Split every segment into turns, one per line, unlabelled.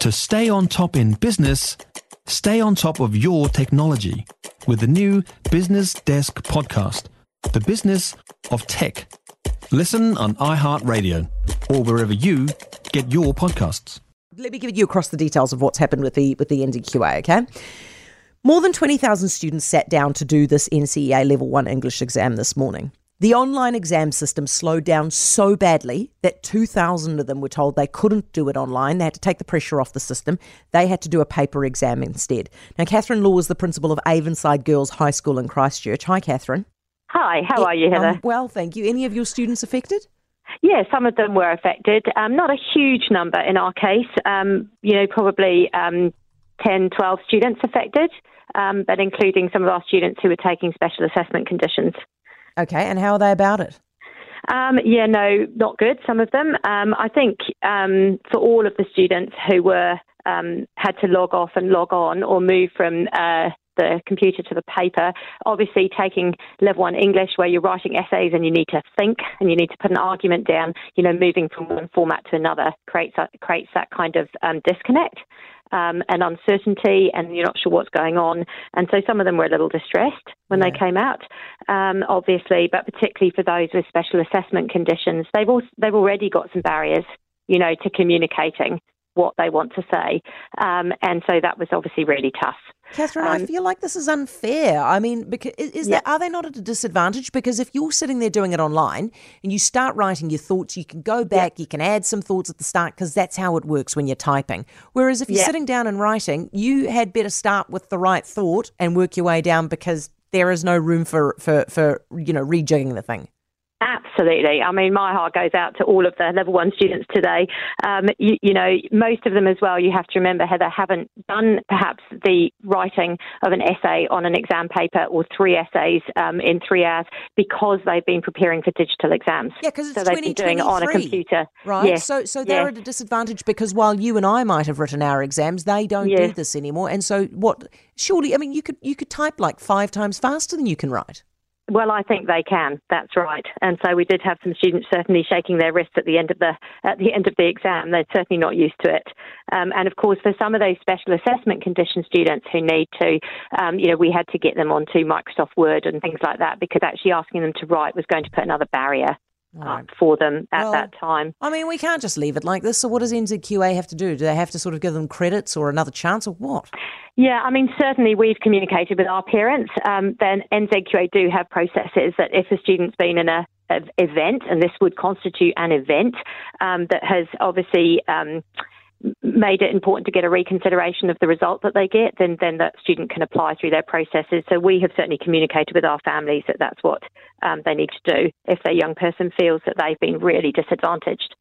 To stay on top in business, stay on top of your technology with the new Business Desk podcast, The Business of Tech. Listen on iHeartRadio or wherever you get your podcasts.
Let me give you across the details of what's happened with the with the NZQA, okay? More than 20,000 students sat down to do this NCEA Level 1 English exam this morning. The online exam system slowed down so badly that 2,000 of them were told they couldn't do it online. They had to take the pressure off the system. They had to do a paper exam instead. Now, Catherine Laws is the principal of Avonside Girls High School in Christchurch. Hi, Catherine.
Hi, how are you, Heather?
Um, well, thank you. Any of your students affected?
Yeah, some of them were affected. Um, not a huge number in our case. Um, you know, probably um, 10, 12 students affected, um, but including some of our students who were taking special assessment conditions.
Okay, and how are they about it?
Um, yeah, no, not good. Some of them. Um, I think um, for all of the students who were um, had to log off and log on or move from uh, the computer to the paper, obviously taking level one English where you're writing essays and you need to think and you need to put an argument down. You know, moving from one format to another creates creates that kind of um, disconnect um, and uncertainty, and you're not sure what's going on. And so some of them were a little distressed when
Yeah.
they came out, um, obviously, but particularly for those with special assessment conditions, they've also, they've already got some barriers, you know, to communicating what they want to say, um, and so that was obviously really tough.
Catherine, I
Um,
feel like this is unfair. I mean, because is, is
Yeah.
there, are they not at a disadvantage? Because if you're sitting there doing it online and you start writing your thoughts, you can go back, you can add some thoughts at the start because that's how it works when you're typing. Whereas if you're
Yeah.
sitting down and writing, you had better start with the right thought and work your way down because there is no room for for for you know rejigging the thing.
Absolutely. I mean, my heart goes out to all of the level one students today. Um, you, you know, most of them as well, you have to remember, Heather, haven't done perhaps the writing of an essay on an exam paper or three essays um, in three hours because they've been preparing for digital exams.
Yeah, because it's
so they've been doing it on a
2023,
computer.
Right.
Yes,
So so they're
yes.
at a disadvantage because while you and I might have written our exams, they don't do this anymore. And so what surely I mean you could you could type like five times faster than you can write.
Well, I think they can. That's right. And so we did have some students certainly shaking their wrists at the end of the at the end of the exam. They're certainly not used to it. Um, and of course, for some of those special assessment condition students who need to, um, you know, we had to get them onto Microsoft Word and things like that because actually asking them to write was going to put another barrier
Right.
up for them at
Well-
that time.
I mean, we can't just leave it like this. So what does NZQA have to do? Do they have to sort of give them credits or another chance or what?
Yeah, I mean, certainly we've communicated with our parents. Um, then NZQA do have processes that if a student's been in a event, and this would constitute an event um, that has obviously um, made it important to get a reconsideration of the result that they get, then then that student can apply through their processes. So we have certainly communicated with our families that that's what um, they need to do if their young person feels that they've been really disadvantaged.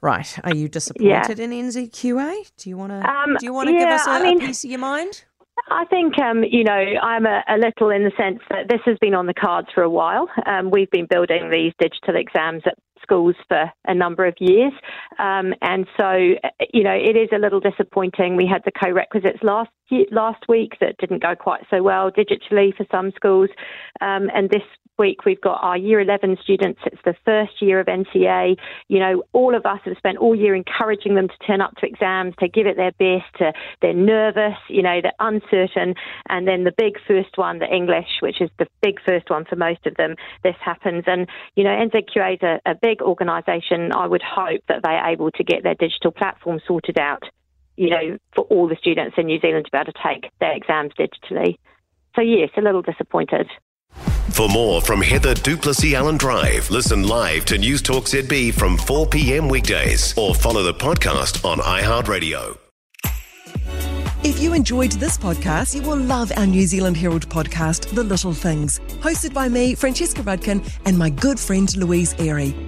Right. Are you disappointed in NZQA? Do you want to
Um,
do you want to give us a,
I
a
mean-
piece of your mind?
I think, um, you know, I'm a, a little in the sense that this has been on the cards for a while. Um, we've been building these digital exams at schools for a number of years. Um, and so, you know, it is a little disappointing. We had the co-requisites last last week that didn't go quite so well digitally for some schools. Um, and this week we've got our year 11 students. It's the first year of NCEA. You know, all of us have spent all year encouraging them to turn up to exams, to give it their best. To, they're nervous, you know, they're uncertain. And then the big first one, the English, which is the big first one for most of them, this happens. And, you know, NZQA is a, a big organisation. I would hope that they're able to get their digital platform sorted out, you know, for all the students in New Zealand to be able to take their exams digitally. So, yes, a little disappointed.
For more from Heather du Plessis-Allan Drive, listen live to News Talk ZB from 4 p.m. weekdays or follow the podcast on iHeartRadio.
If you enjoyed this podcast, you will love our New Zealand Herald podcast, The Little Things, hosted by me, Francesca Rudkin, and my good friend Louise Airey.